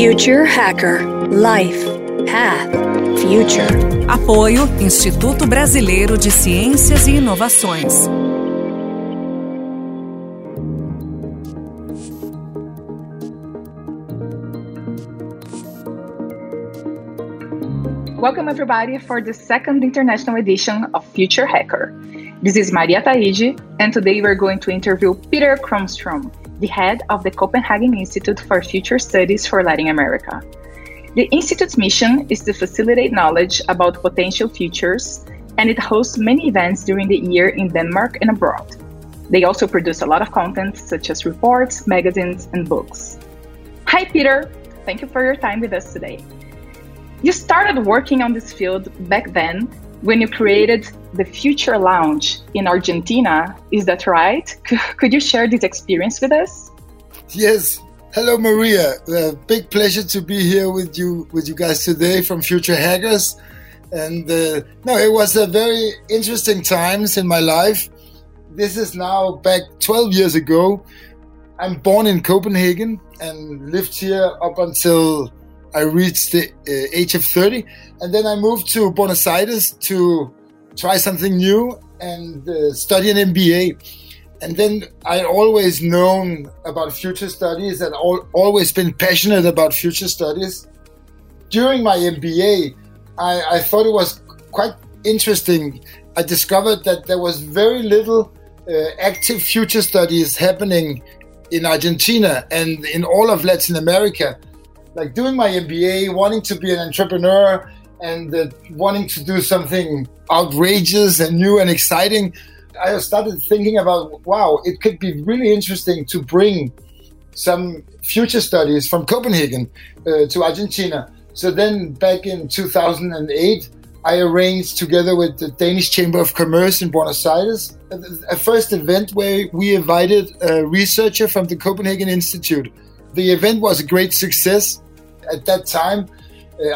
Future Hacker Life Path Future. Apoio Instituto Brasileiro de Ciências e Inovações. Welcome, everybody, for the second international edition of Future Hacker. This is Maria Taiji, and today we're going to interview Peter Kronstrom, the head of the Copenhagen Institute for Future Studies for Latin America. The Institute's mission is to facilitate knowledge about potential futures, and it hosts many events during the year in Denmark and abroad. They also produce a lot of content, such as reports, magazines, and books. Hi, Peter. Thank you for your time with us today. You started working on this field back then when you created the Future Lounge in Argentina. Is that right? Could you share this experience with us? Yes. Hello, Maria. Uh, big pleasure to be here with you with you guys today from Future Hackers. And uh, no, it was a very interesting times in my life. This is now back 12 years ago. I'm born in Copenhagen and lived here up until I reached the uh, age of 30. And then I moved to Buenos Aires to try something new and uh, study an MBA. And then I always known about future studies and al- always been passionate about future studies. During my MBA, I, I thought it was quite interesting. I discovered that there was very little uh, active future studies happening in Argentina and in all of Latin America like doing my MBA, wanting to be an entrepreneur, and wanting to do something outrageous and new and exciting, I started thinking about wow, it could be really interesting to bring some future studies from Copenhagen uh, to Argentina. So then, back in 2008, I arranged together with the Danish Chamber of Commerce in Buenos Aires a first event where we invited a researcher from the Copenhagen Institute. The event was a great success at that time,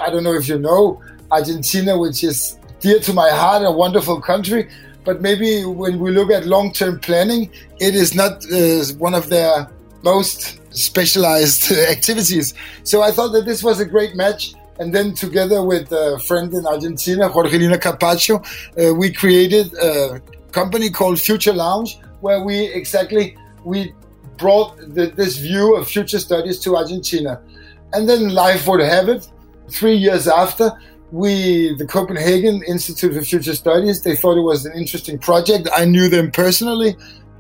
I don't know if you know, Argentina, which is dear to my heart, a wonderful country. But maybe when we look at long term planning, it is not uh, one of their most specialized activities. So I thought that this was a great match. And then together with a friend in Argentina, Jorgelina Carpaccio, uh, we created a company called Future Lounge, where we exactly we brought the, this view of future studies to Argentina. And then life would have it. Three years after, we, the Copenhagen Institute for Future Studies, they thought it was an interesting project. I knew them personally.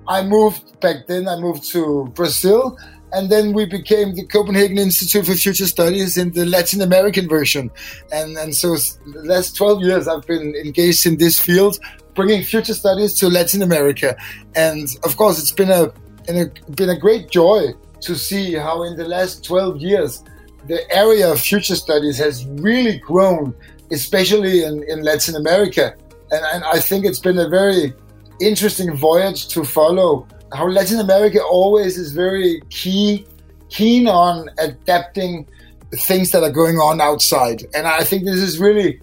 I moved back then, I moved to Brazil. And then we became the Copenhagen Institute for Future Studies in the Latin American version. And, and so the last 12 years, I've been engaged in this field, bringing future studies to Latin America. And of course, it's been a, been a great joy to see how in the last 12 years, the area of future studies has really grown, especially in, in Latin America. And, and I think it's been a very interesting voyage to follow how Latin America always is very key, keen on adapting things that are going on outside. And I think this is really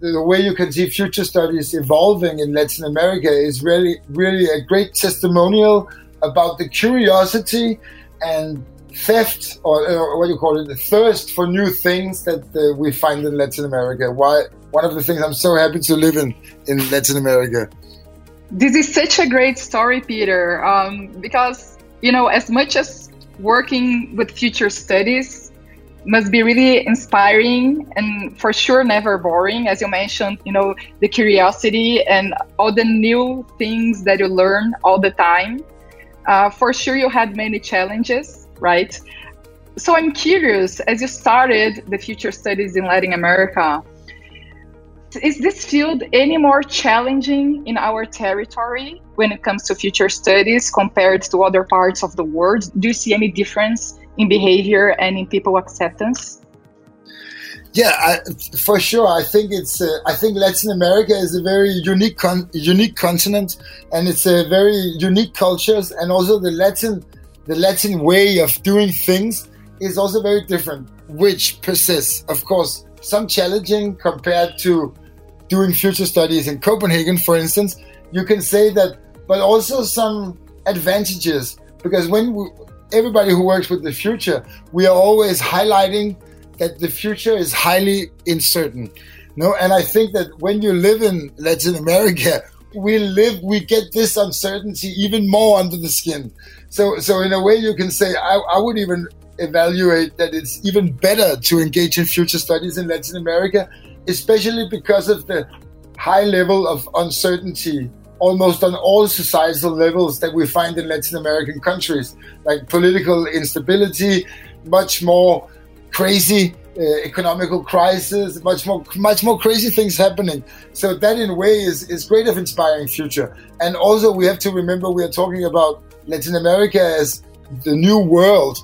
the way you can see future studies evolving in Latin America is really, really a great testimonial about the curiosity and theft or, or what do you call it, the thirst for new things that uh, we find in Latin America. Why? One of the things I'm so happy to live in in Latin America. This is such a great story, Peter, um, because you know, as much as working with future studies must be really inspiring and for sure never boring as you mentioned you know the curiosity and all the new things that you learn all the time uh, for sure you had many challenges right? So I'm curious, as you started the future studies in Latin America, is this field any more challenging in our territory when it comes to future studies compared to other parts of the world? Do you see any difference in behavior and in people acceptance? Yeah, I, for sure. I think it's. Uh, I think Latin America is a very unique, con- unique continent, and it's a very unique cultures, and also the Latin the Latin way of doing things is also very different, which persists. Of course, some challenging compared to doing future studies in Copenhagen, for instance. You can say that, but also some advantages because when we, everybody who works with the future, we are always highlighting that the future is highly uncertain. No, and I think that when you live in Latin America, we live, we get this uncertainty even more under the skin. So, so in a way, you can say I, I would even evaluate that it's even better to engage in future studies in Latin America, especially because of the high level of uncertainty almost on all societal levels that we find in Latin American countries, like political instability, much more crazy uh, economical crisis, much more much more crazy things happening. So that in a way is is great of inspiring future. And also we have to remember we are talking about Latin America as the new world.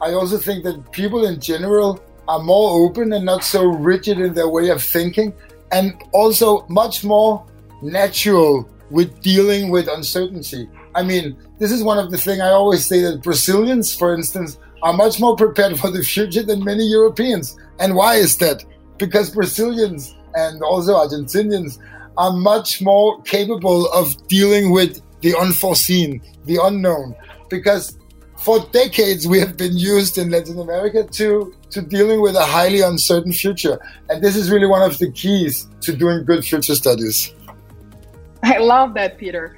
I also think that people in general are more open and not so rigid in their way of thinking, and also much more natural with dealing with uncertainty. I mean, this is one of the things I always say that Brazilians, for instance, are much more prepared for the future than many Europeans. And why is that? Because Brazilians and also Argentinians are much more capable of dealing with the unforeseen, the unknown. Because for decades we have been used in Latin America to, to dealing with a highly uncertain future. And this is really one of the keys to doing good future studies. I love that, Peter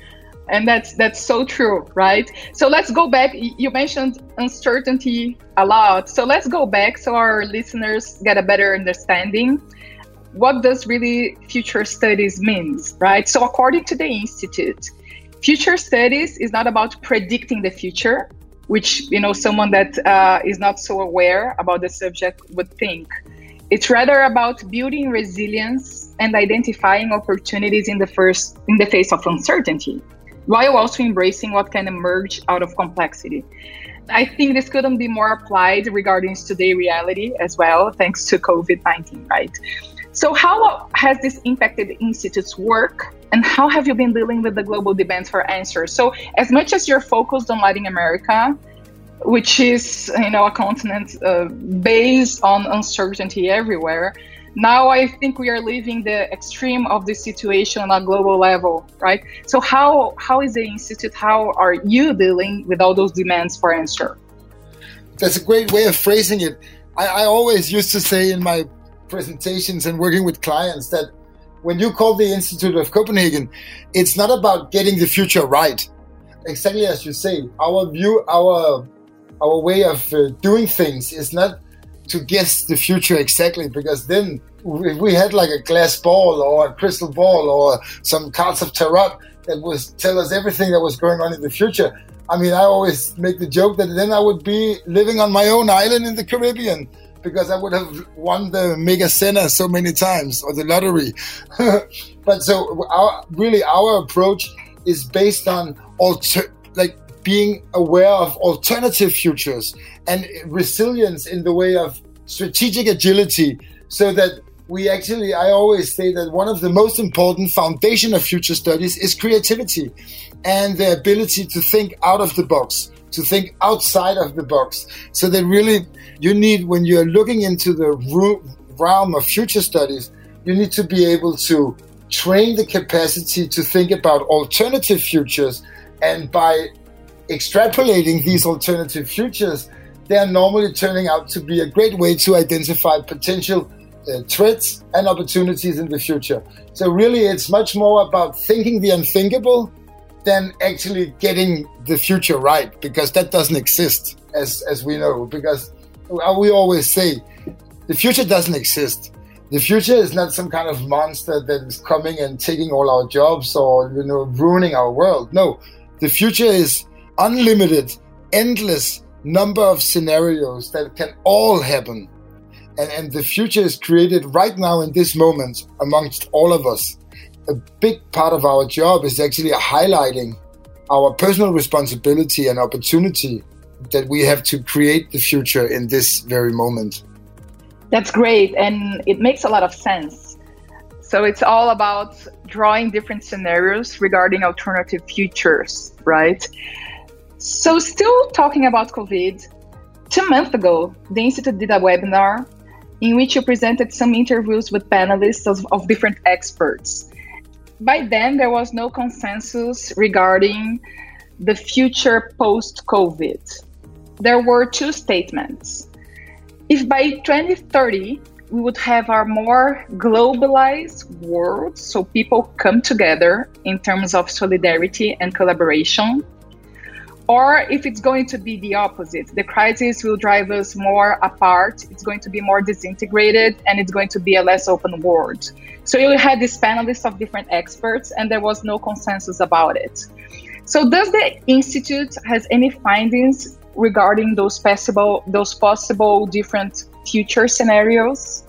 and that's that's so true right so let's go back you mentioned uncertainty a lot so let's go back so our listeners get a better understanding what does really future studies means right so according to the institute future studies is not about predicting the future which you know someone that uh, is not so aware about the subject would think it's rather about building resilience and identifying opportunities in the first in the face of uncertainty while also embracing what can emerge out of complexity. I think this couldn't be more applied regarding today reality as well, thanks to COVID 19, right? So, how has this impacted the Institute's work and how have you been dealing with the global demands for answers? So, as much as you're focused on Latin America, which is you know a continent uh, based on uncertainty everywhere, now I think we are living the extreme of the situation on a global level, right? So how how is the institute? How are you dealing with all those demands for answer? That's a great way of phrasing it. I, I always used to say in my presentations and working with clients that when you call the Institute of Copenhagen, it's not about getting the future right. Exactly as you say, our view, our our way of uh, doing things is not to guess the future exactly because then if we had like a glass ball or a crystal ball or some cards of tarot that was tell us everything that was going on in the future i mean i always make the joke that then i would be living on my own island in the caribbean because i would have won the mega sena so many times or the lottery. But so our really our approach is based on alter like being aware of alternative futures and resilience in the way of strategic agility so that we actually i always say that one of the most important foundation of future studies is creativity and the ability to think out of the box to think outside of the box so that really you need when you're looking into the realm of future studies you need to be able to train the capacity to think about alternative futures and by extrapolating these alternative futures, they are normally turning out to be a great way to identify potential uh, threats and opportunities in the future. So, really, it's much more about thinking the unthinkable than actually getting the future right, because that doesn't exist, as, as we know. Because uh, we always say the future doesn't exist. The future is not some kind of monster that is coming and taking all our jobs or you know ruining our world. No, the future is unlimited, endless number of scenarios that can all happen. And, and the future is created right now in this moment amongst all of us. A big part of our job is actually highlighting our personal responsibility and opportunity that we have to create the future in this very moment. That's great. And it makes a lot of sense. So it's all about drawing different scenarios regarding alternative futures, right? So, still talking about COVID, two months ago, the Institute did a webinar in which you presented some interviews with panelists of, of different experts. By then, there was no consensus regarding the future post COVID. there were two statements. If by 2030 we would have a more globalized world, so people come together in terms of solidarity and collaboration, or if it's going to be the opposite, the crisis will drive us more apart, it's going to be more disintegrated, and it's going to be a less open world. So you had this panelist of different experts, and there was no consensus about it. So does the institute has any findings regarding those possible those possible different future scenarios?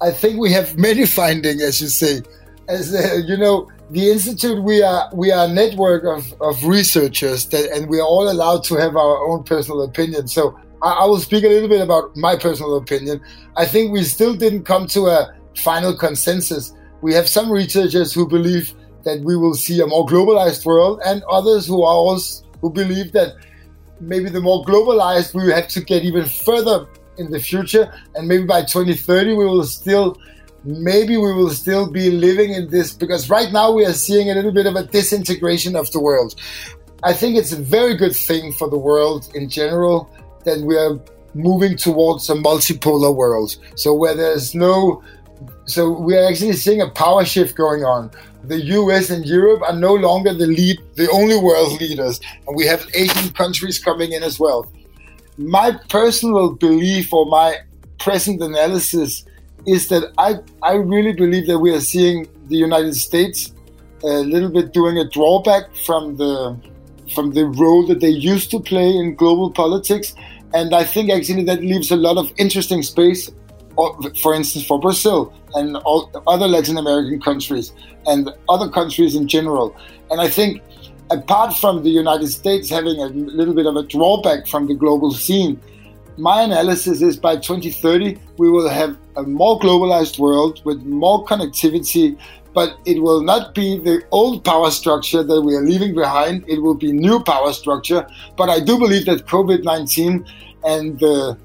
I think we have many findings, as you say. As uh, you know, the institute we are we are a network of, of researchers that, and we are all allowed to have our own personal opinion. So I, I, will speak a little bit about my personal opinion. I think we still didn't come to a final consensus. We have some researchers who believe that we will see a more globalized world and others who are also who believe that maybe the more globalized we have to get even further in the future. And maybe by 2030 we will still maybe we will still be living in this because right now we are seeing a little bit of a disintegration of the world. I think it's a very good thing for the world in general that we are moving towards a multipolar world. So where there's no so we are actually seeing a power shift going on. The US and Europe are no longer the lead, the only world leaders, and we have Asian countries coming in as well. My personal belief or my present analysis is that I, I really believe that we are seeing the United States a little bit doing a drawback from the from the role that they used to play in global politics, and I think actually that leaves a lot of interesting space, for instance, for Brazil and all other Latin American countries and other countries in general. And I think apart from the United States having a little bit of a drawback from the global scene, my analysis is by 2030 we will have a more globalized world with more connectivity but it will not be the old power structure that we are leaving behind. It will be new power structure. But i do believe that covid-19 and the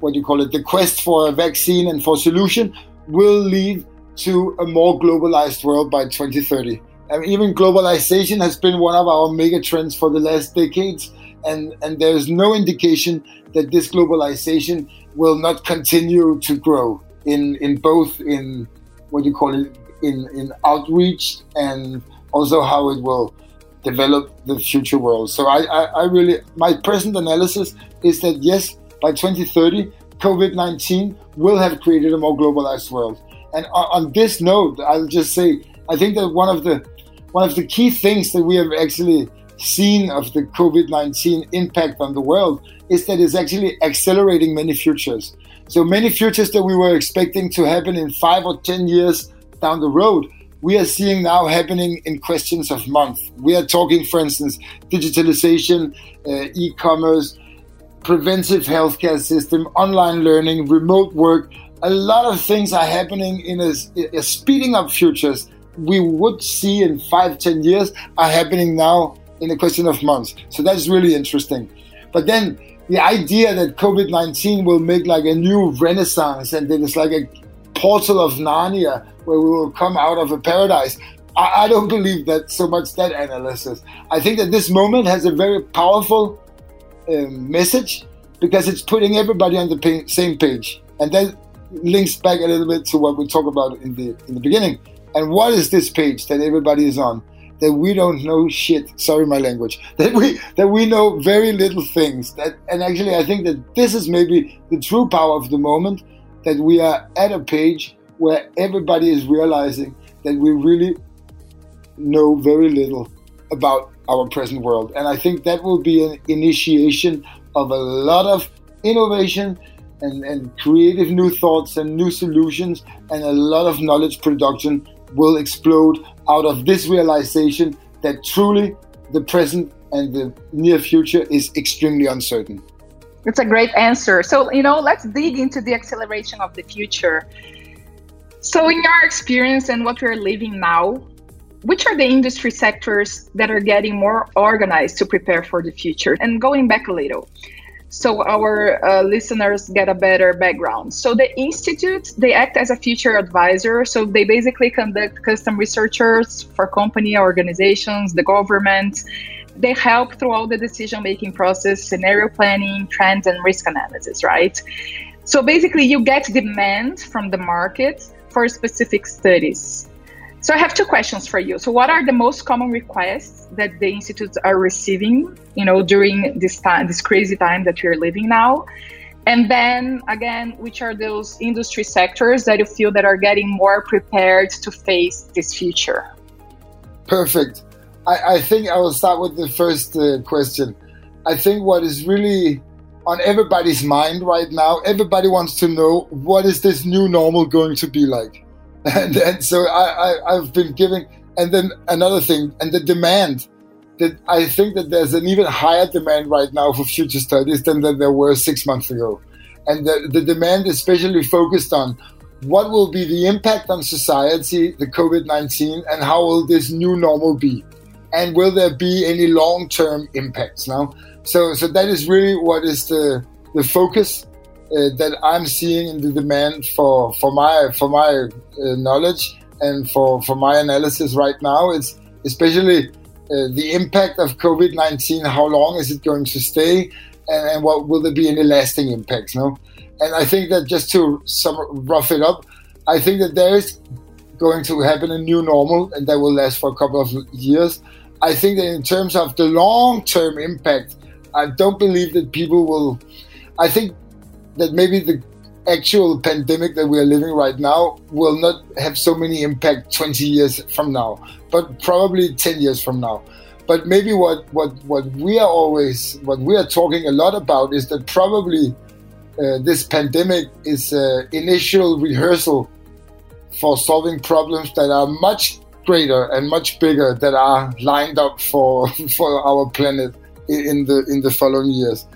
what you call it the quest for a vaccine and for solution will lead to a more globalized world by 2030 and even globalization has been one of our mega trends for the last decades and and there's no indication that this globalization will not continue to grow in in both in what you call it in in outreach and also how it will develop the future world. So I, I, I really my present analysis is that yes, by 2030, COVID 19 will have created a more globalized world. And on, on this note, I'll just say I think that one of the one of the key things that we have actually seen of the COVID 19 impact on the world is that it's actually accelerating many futures. So many futures that we were expecting to happen in five or 10 years down the road, we are seeing now happening in questions of months. We are talking, for instance, digitalization, uh, e commerce, preventive healthcare system, online learning, remote work. A lot of things are happening in a, a speeding up futures we would see in five, ten years are happening now in a question of months. So that's really interesting. But then the idea that COVID 19 will make like a new renaissance and that it's like a portal of Narnia where we will come out of a paradise. I, I don't believe that so much that analysis. I think that this moment has a very powerful um, message because it's putting everybody on the pa- same page. And that links back a little bit to what we talked about in the in the beginning. And what is this page that everybody is on? That we don't know shit. Sorry, my language. That we that we know very little things. That and actually, I think that this is maybe the true power of the moment. That we are at a page where everybody is realizing that we really know very little about our present world, and I think that will be an initiation of a lot of innovation and, and creative new thoughts and new solutions and a lot of knowledge production will explode out of this realization that truly the present and the near future is extremely uncertain. It's a great answer. So, you know, let's dig into the acceleration of the future. So, in your experience and what we're living now, which are the industry sectors that are getting more organized to prepare for the future? And going back a little, so our uh, listeners get a better background. So the institute they act as a future advisor. So they basically conduct custom researchers for company organizations, the government. they help through all the decision making process, scenario planning, trends, and risk analysis, right? So basically, you get demand from the market for specific studies. So I have two questions for you. So what are the most common requests that the institutes are receiving, you know, during this time, this crazy time that we're living now? And then again, which are those industry sectors that you feel that are getting more prepared to face this future? Perfect. I, I think I will start with the first uh, question. I think what is really on everybody's mind right now, everybody wants to know what is this new normal going to be like? And, and so I, I, I've been giving, and then another thing, and the demand that I think that there's an even higher demand right now for future studies than, than there were six months ago. And the, the demand especially focused on what will be the impact on society, the COVID 19, and how will this new normal be? And will there be any long term impacts now? So, so that is really what is the, the focus uh, that I'm seeing in the demand for, for my, for my uh, knowledge and for, for my analysis right now. It's especially uh, the impact of COVID 19, how long is it going to stay? And, and, what will there be any lasting impacts? No, and I think that just to sum, rough it up, I think that there is going to happen a new normal, and that will last for a couple of years. I think that in terms of the long term impact, I don't believe that people will. I think that maybe the actual pandemic that we are living right now will not have so many impact 20 years from now, but probably 10 years from now. But maybe what, what, what we are always, what we are talking a lot about is that probably uh, this pandemic is an initial rehearsal for solving problems that are much greater and much bigger that are lined up for for our planet in the in the following years.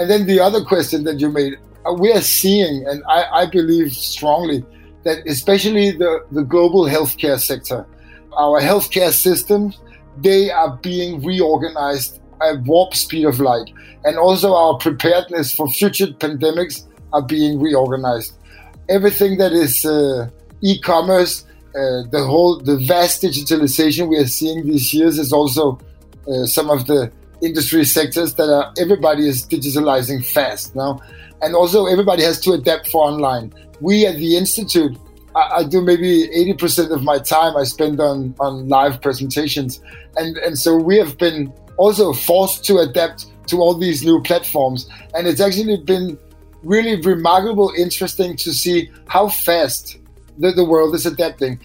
And then the other question that you made, uh, we are seeing, and I, I believe strongly that especially the, the global healthcare sector, our healthcare systems, they are being reorganized at warp speed of light. And also our preparedness for future pandemics are being reorganized. Everything that is uh, e-commerce, uh, the whole, the vast digitalization we are seeing these years is also uh, some of the industry sectors that are everybody is digitalizing fast now, and also everybody has to adapt for online. We at the institute, I, I do maybe eighty percent of my time I spend on on live presentations, and and so we have been also forced to adapt to all these new platforms, and it's actually been really remarkable, interesting to see how fast the, the world is adapting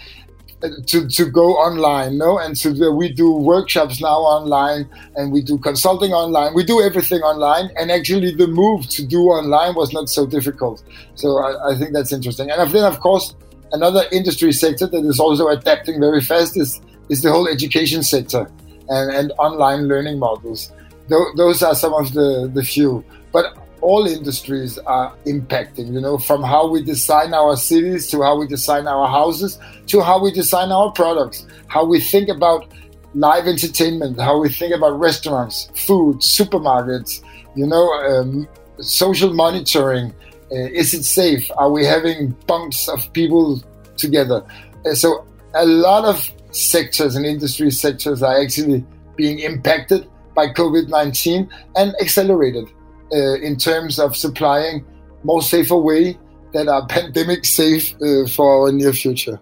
to, to go online no? And so uh, we do workshops now online and we do consulting online. We do everything online and actually the move to do online was not so difficult. So i, I think that's interesting. And then of course another industry sector that is also adapting very fast is is the whole education sector and, and online learning models. Th- those are some of the the few. But all industries are impacting, you know, from how we design our cities to how we design our houses to how we design our products, how we think about live entertainment, how we think about restaurants, food, supermarkets, you know, um, social monitoring. Uh, is it safe? Are we having bunks of people together? Uh, so a lot of sectors and industry sectors are actually being impacted by COVID 19 and accelerated uh, in terms of supplying more safer way that are pandemic safe uh, for our near future.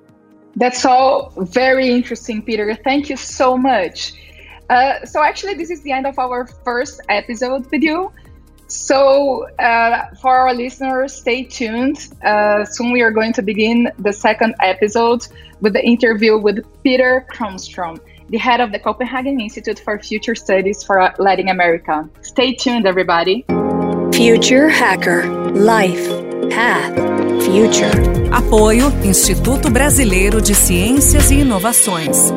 That's all very interesting, Peter. Thank you so much. Uh, so, actually, this is the end of our first episode with you. So, uh, for our listeners, stay tuned. Uh, soon we are going to begin the second episode with the interview with Peter Kronstrøm, the head of the Copenhagen Institute for Future Studies for Latin America. Stay tuned, everybody. Future Hacker Life Path Future. Apoio Instituto Brasileiro de Ciências e Inovações.